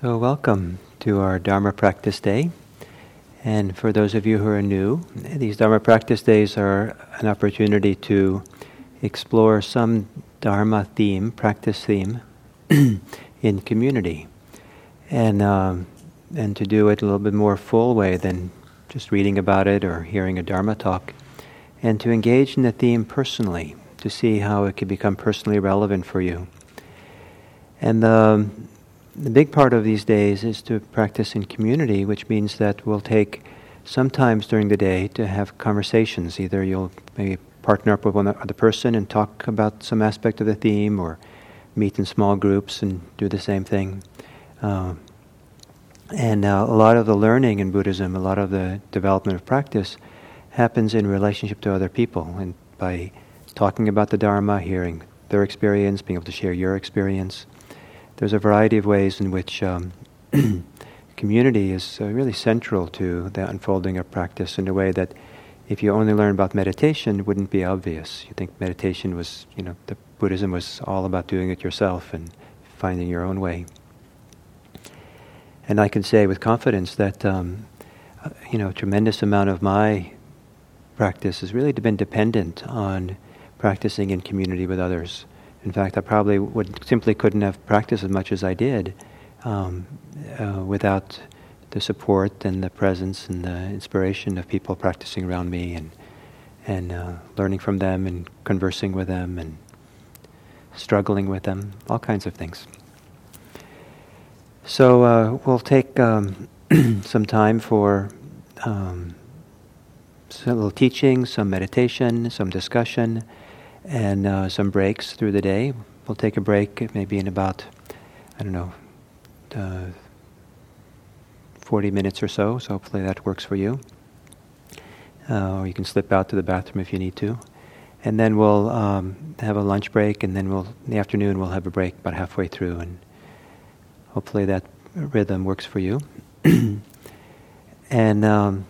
So, welcome to our Dharma Practice Day. And for those of you who are new, these Dharma Practice Days are an opportunity to explore some Dharma theme, practice theme, in community. And, um, and to do it a little bit more full way than just reading about it or hearing a Dharma talk. And to engage in the theme personally, to see how it can become personally relevant for you. And the um, the big part of these days is to practice in community, which means that we'll take sometimes during the day to have conversations. Either you'll maybe partner up with one other person and talk about some aspect of the theme, or meet in small groups and do the same thing. Uh, and uh, a lot of the learning in Buddhism, a lot of the development of practice, happens in relationship to other people, and by talking about the Dharma, hearing their experience, being able to share your experience there's a variety of ways in which um, community is uh, really central to the unfolding of practice in a way that if you only learn about meditation, it wouldn't be obvious. You think meditation was, you know, the Buddhism was all about doing it yourself and finding your own way. And I can say with confidence that, um, uh, you know, a tremendous amount of my practice has really been dependent on practicing in community with others. In fact, I probably would simply couldn't have practiced as much as I did um, uh, without the support and the presence and the inspiration of people practicing around me and and uh, learning from them and conversing with them and struggling with them, all kinds of things. So uh, we'll take um, some time for um, a little teaching, some meditation, some discussion and uh, some breaks through the day. We'll take a break maybe in about, I don't know, uh, 40 minutes or so, so hopefully that works for you. Uh, or you can slip out to the bathroom if you need to. And then we'll um, have a lunch break, and then we'll, in the afternoon, we'll have a break about halfway through, and hopefully that rhythm works for you. and um,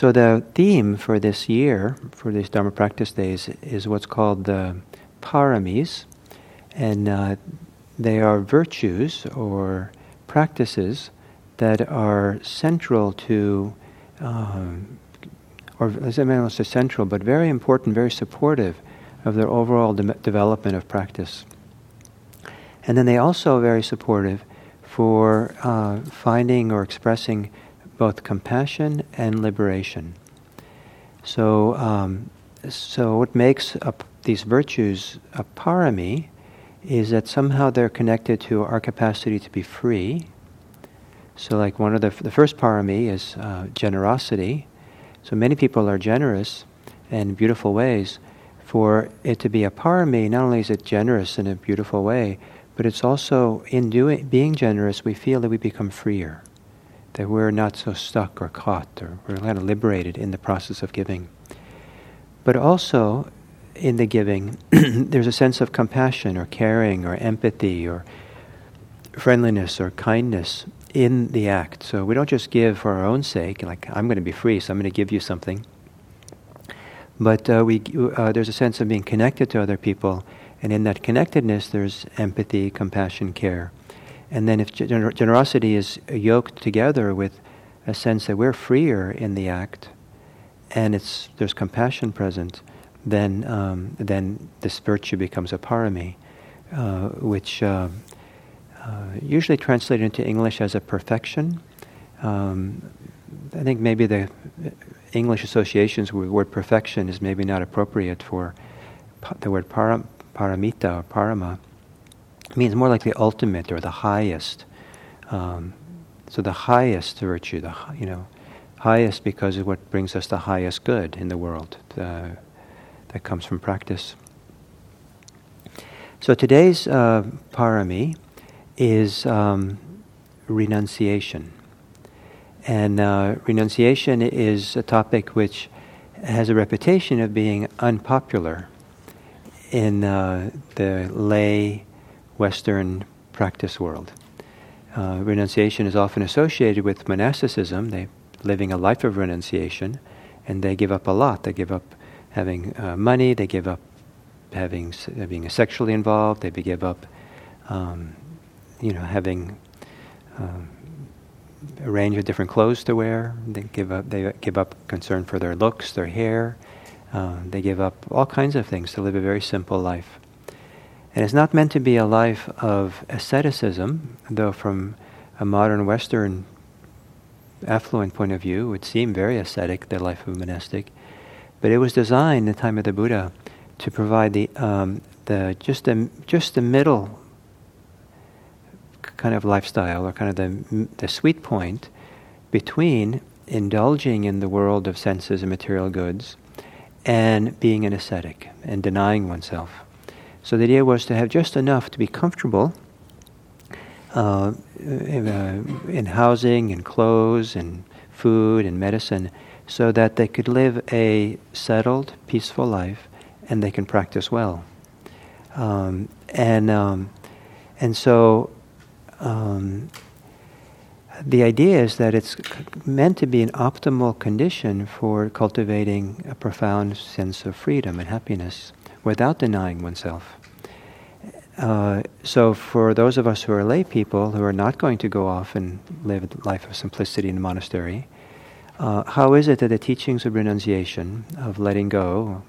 so the theme for this year, for these Dharma practice days, is what's called the paramis, and uh, they are virtues or practices that are central to, um, or as I not say central, but very important, very supportive of their overall de- development of practice. And then they also are very supportive for uh, finding or expressing both compassion and liberation. So, um, so what makes these virtues a parami is that somehow they're connected to our capacity to be free. So, like one of the the first parami is uh, generosity. So many people are generous in beautiful ways. For it to be a parami, not only is it generous in a beautiful way, but it's also in doing being generous, we feel that we become freer that we're not so stuck or caught, or we're kind of liberated in the process of giving. But also, in the giving, there's a sense of compassion or caring or empathy or friendliness or kindness in the act. So we don't just give for our own sake, like, I'm going to be free, so I'm going to give you something. But uh, we, uh, there's a sense of being connected to other people, and in that connectedness, there's empathy, compassion, care. And then if gener- generosity is yoked together with a sense that we're freer in the act, and it's there's compassion present, then um, then this virtue becomes a parami, uh, which uh, uh, usually translated into English as a perfection. Um, I think maybe the English associations with the word perfection is maybe not appropriate for pa- the word para- paramita or parama means more like the ultimate or the highest. Um, so the highest virtue, the you know, highest because of what brings us the highest good in the world uh, that comes from practice. So today's uh, parami is um, renunciation. And uh, renunciation is a topic which has a reputation of being unpopular in uh, the lay Western practice world. Uh, renunciation is often associated with monasticism. They living a life of renunciation, and they give up a lot. They give up having uh, money. They give up having being sexually involved. They give up, um, you know, having um, a range of different clothes to wear. They give up. They give up concern for their looks, their hair. Uh, they give up all kinds of things to live a very simple life. And it's not meant to be a life of asceticism, though from a modern Western affluent point of view it would seem very ascetic, the life of a monastic. But it was designed in the time of the Buddha to provide the, um, the just the just the middle kind of lifestyle, or kind of the the sweet point between indulging in the world of senses and material goods and being an ascetic and denying oneself. So the idea was to have just enough to be comfortable uh, in, uh, in housing and clothes and food and medicine so that they could live a settled, peaceful life and they can practice well. Um, and, um, and so um, the idea is that it's meant to be an optimal condition for cultivating a profound sense of freedom and happiness without denying oneself. Uh, so, for those of us who are lay people who are not going to go off and live a life of simplicity in a monastery, uh, how is it that the teachings of renunciation, of letting go,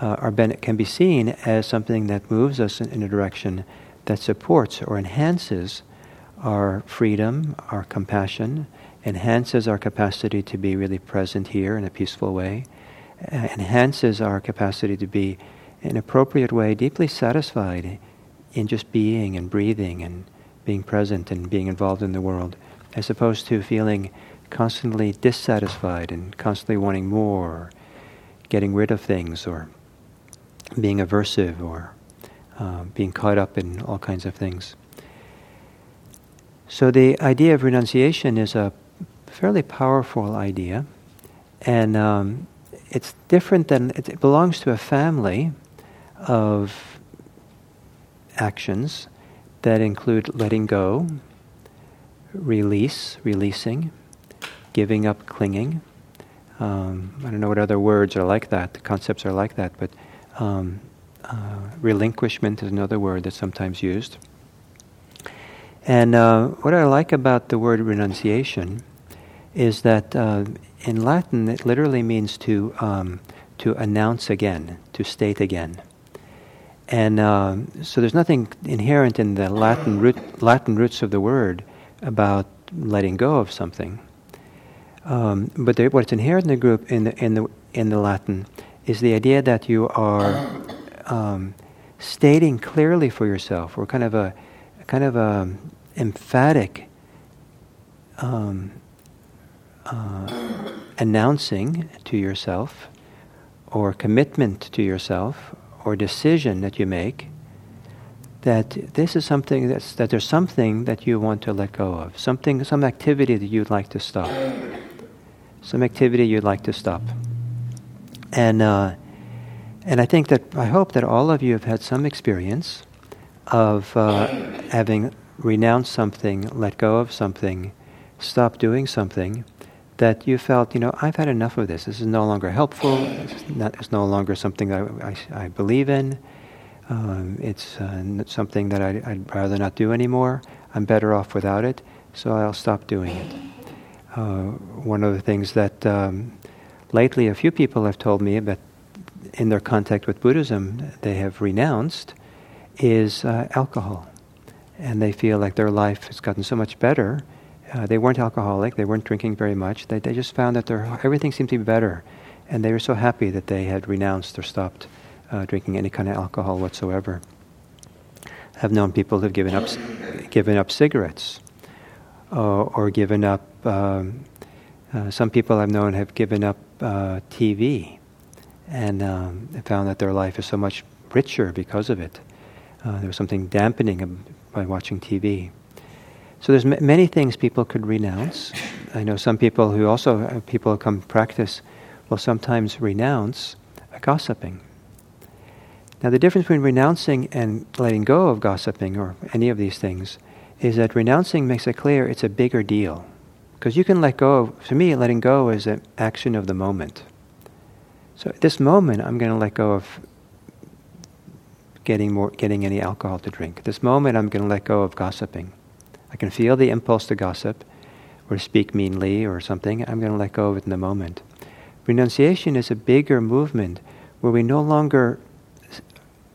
uh, are ben- can be seen as something that moves us in, in a direction that supports or enhances our freedom, our compassion, enhances our capacity to be really present here in a peaceful way, enhances our capacity to be, an appropriate way, deeply satisfied in just being and breathing and being present and being involved in the world, as opposed to feeling constantly dissatisfied and constantly wanting more, or getting rid of things, or being aversive, or uh, being caught up in all kinds of things. So the idea of renunciation is a fairly powerful idea, and um, it's different than it belongs to a family of actions that include letting go, release, releasing, giving up clinging. Um, I don't know what other words are like that, the concepts are like that, but um, uh, relinquishment is another word that's sometimes used. And uh, what I like about the word renunciation is that uh, in Latin it literally means to, um, to announce again, to state again. And uh, so there's nothing inherent in the Latin, root, Latin roots of the word about letting go of something. Um, but there, what's inherent in the group in the, in the in the Latin is the idea that you are um, stating clearly for yourself, or kind of a kind of a emphatic um, uh, announcing to yourself, or commitment to yourself, or decision that you make that this is something that's, that there's something that you want to let go of, something, some activity that you'd like to stop, some activity you'd like to stop, and uh, and I think that I hope that all of you have had some experience of uh, having renounced something, let go of something, stop doing something, that you felt, you know, I've had enough of this. This is no longer helpful. It's, not, it's no longer something that I, I, I believe in. Um, it's uh, something that I, would rather not do anymore. I'm better off without it, so I'll stop doing it. Uh, one of the things that um, lately a few people have told me about in their contact with Buddhism they have renounced is uh, alcohol. And they feel like their life has gotten so much better uh, they weren't alcoholic, they weren't drinking very much. They, they just found that their, everything seemed to be better. And they were so happy that they had renounced or stopped uh, drinking any kind of alcohol whatsoever. I've known people who've given up, given up cigarettes uh, or given up, um, uh, some people I've known have given up uh, TV and um, found that their life is so much richer because of it. Uh, there was something dampening by watching TV. So there's m- many things people could renounce. I know some people who also uh, people who come practice will sometimes renounce gossiping. Now the difference between renouncing and letting go of gossiping or any of these things is that renouncing makes it clear it's a bigger deal. Because you can let go for me, letting go is an action of the moment. So at this moment, I'm going to let go of getting more, getting any alcohol to drink. At this moment, I'm going to let go of gossiping. I can feel the impulse to gossip or speak meanly or something. I'm going to let go of it in the moment. Renunciation is a bigger movement where we no longer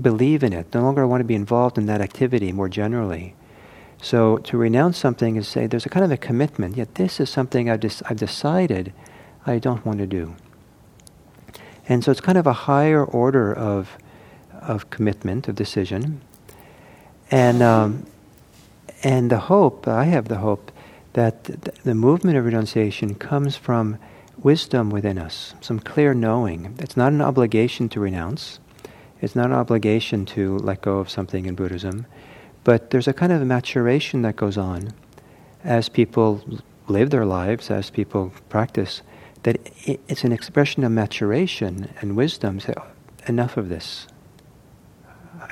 believe in it, no longer want to be involved in that activity more generally. So to renounce something is say there's a kind of a commitment. Yet this is something I've, des- I've decided I don't want to do. And so it's kind of a higher order of of commitment, of decision, and um, and the hope I have the hope that the movement of renunciation comes from wisdom within us, some clear knowing. It's not an obligation to renounce. It's not an obligation to let go of something in Buddhism. But there's a kind of maturation that goes on as people live their lives, as people practice, that it's an expression of maturation and wisdom. Say, enough of this.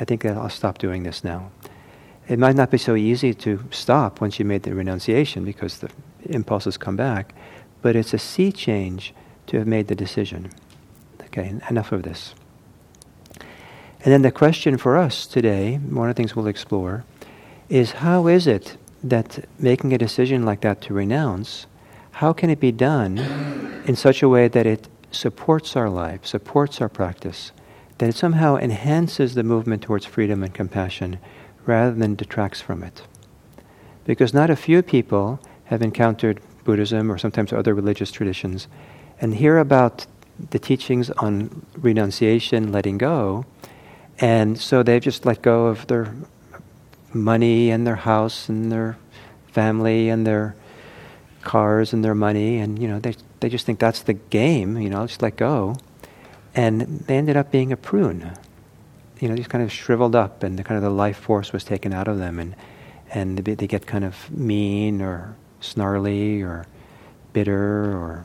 I think I'll stop doing this now. It might not be so easy to stop once you made the renunciation because the impulses come back, but it's a sea change to have made the decision. Okay, enough of this. And then the question for us today, one of the things we'll explore, is how is it that making a decision like that to renounce, how can it be done in such a way that it supports our life, supports our practice, that it somehow enhances the movement towards freedom and compassion rather than detracts from it? Because not a few people have encountered Buddhism or sometimes other religious traditions and hear about the teachings on renunciation, letting go, and so they've just let go of their money and their house and their family and their cars and their money and you know they they just think that's the game you know just let go and they ended up being a prune you know just kind of shriveled up and the kind of the life force was taken out of them and and they, they get kind of mean or snarly or bitter or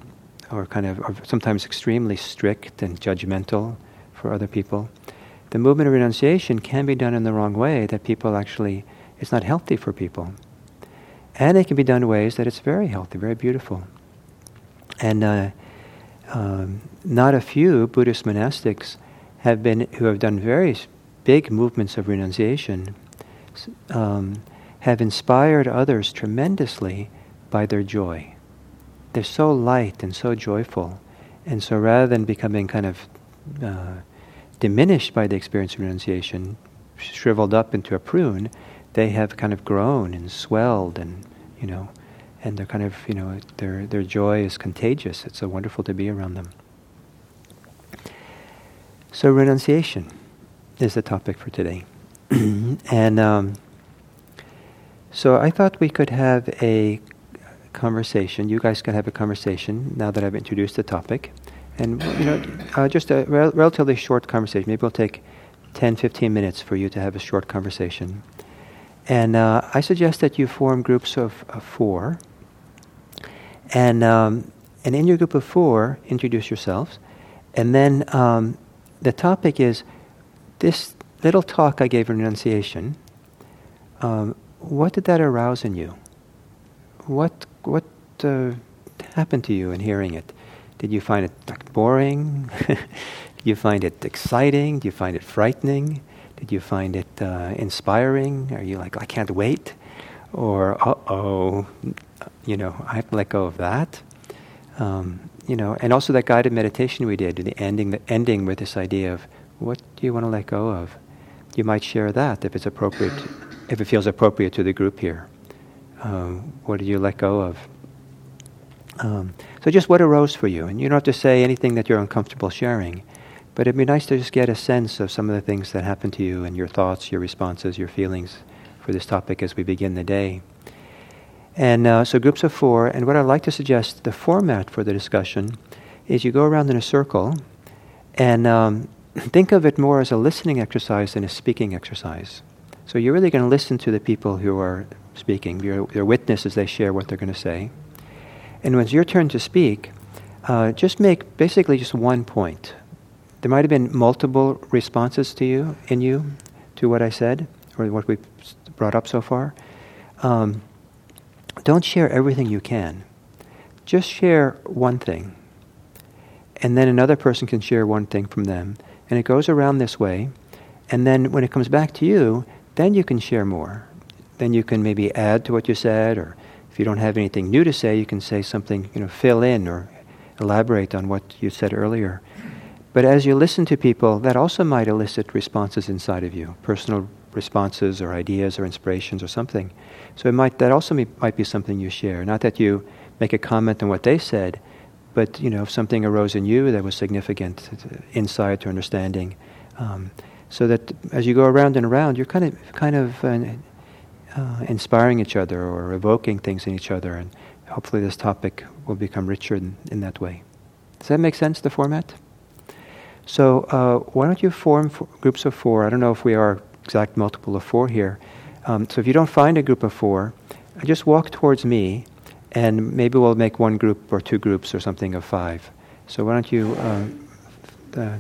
or kind of or sometimes extremely strict and judgmental for other people the movement of renunciation can be done in the wrong way that people actually, it's not healthy for people. And it can be done in ways that it's very healthy, very beautiful. And uh, um, not a few Buddhist monastics have been, who have done very big movements of renunciation, um, have inspired others tremendously by their joy. They're so light and so joyful. And so rather than becoming kind of uh, diminished by the experience of renunciation, shriveled up into a prune, they have kind of grown and swelled and, you know, and they're kind of, you know, their, their joy is contagious. It's so wonderful to be around them. So, renunciation is the topic for today. and um, so I thought we could have a conversation. You guys can have a conversation now that I've introduced the topic. And, you know, uh, just a rel- relatively short conversation. Maybe it'll take 10, 15 minutes for you to have a short conversation. And uh, I suggest that you form groups of, of four. And, um, and in your group of four, introduce yourselves. And then um, the topic is this little talk I gave in renunciation. Um, what did that arouse in you? What, what uh, happened to you in hearing it? Did you find it boring? Did you find it exciting? Did you find it frightening? Did you find it uh, inspiring? Are you like, I can't wait? Or, uh oh, you know, I have to let go of that. Um, you know, and also that guided meditation we did, the ending, the ending with this idea of what do you want to let go of? You might share that if it's appropriate, if it feels appropriate to the group here. Um, what do you let go of? Um, so just what arose for you, and you don't have to say anything that you're uncomfortable sharing, but it'd be nice to just get a sense of some of the things that happened to you and your thoughts, your responses, your feelings for this topic as we begin the day. And uh, so groups of four, and what I'd like to suggest, the format for the discussion is you go around in a circle, and um, think of it more as a listening exercise than a speaking exercise. So you're really going to listen to the people who are speaking. You're, you're witnesses, they share what they're going to say. And when it's your turn to speak, uh, just make basically just one point. There might have been multiple responses to you, in you, to what I said, or what we've brought up so far. Um, don't share everything you can. Just share one thing. And then another person can share one thing from them. And it goes around this way. And then when it comes back to you, then you can share more. Then you can maybe add to what you said, or if you don't have anything new to say, you can say something, you know, fill in or elaborate on what you said earlier. But as you listen to people, that also might elicit responses inside of you, personal responses or ideas or inspirations or something. So it might that also might be something you share. Not that you make a comment on what they said, but you know if something arose in you that was significant insight or understanding. Um, so that as you go around and around, you're kind of kind of uh, uh, inspiring each other or evoking things in each other, and hopefully this topic will become richer in, in that way. Does that make sense? The format. So uh, why don't you form groups of four? I don't know if we are exact multiple of four here. Um, so if you don't find a group of four, just walk towards me, and maybe we'll make one group or two groups or something of five. So why don't you um, uh,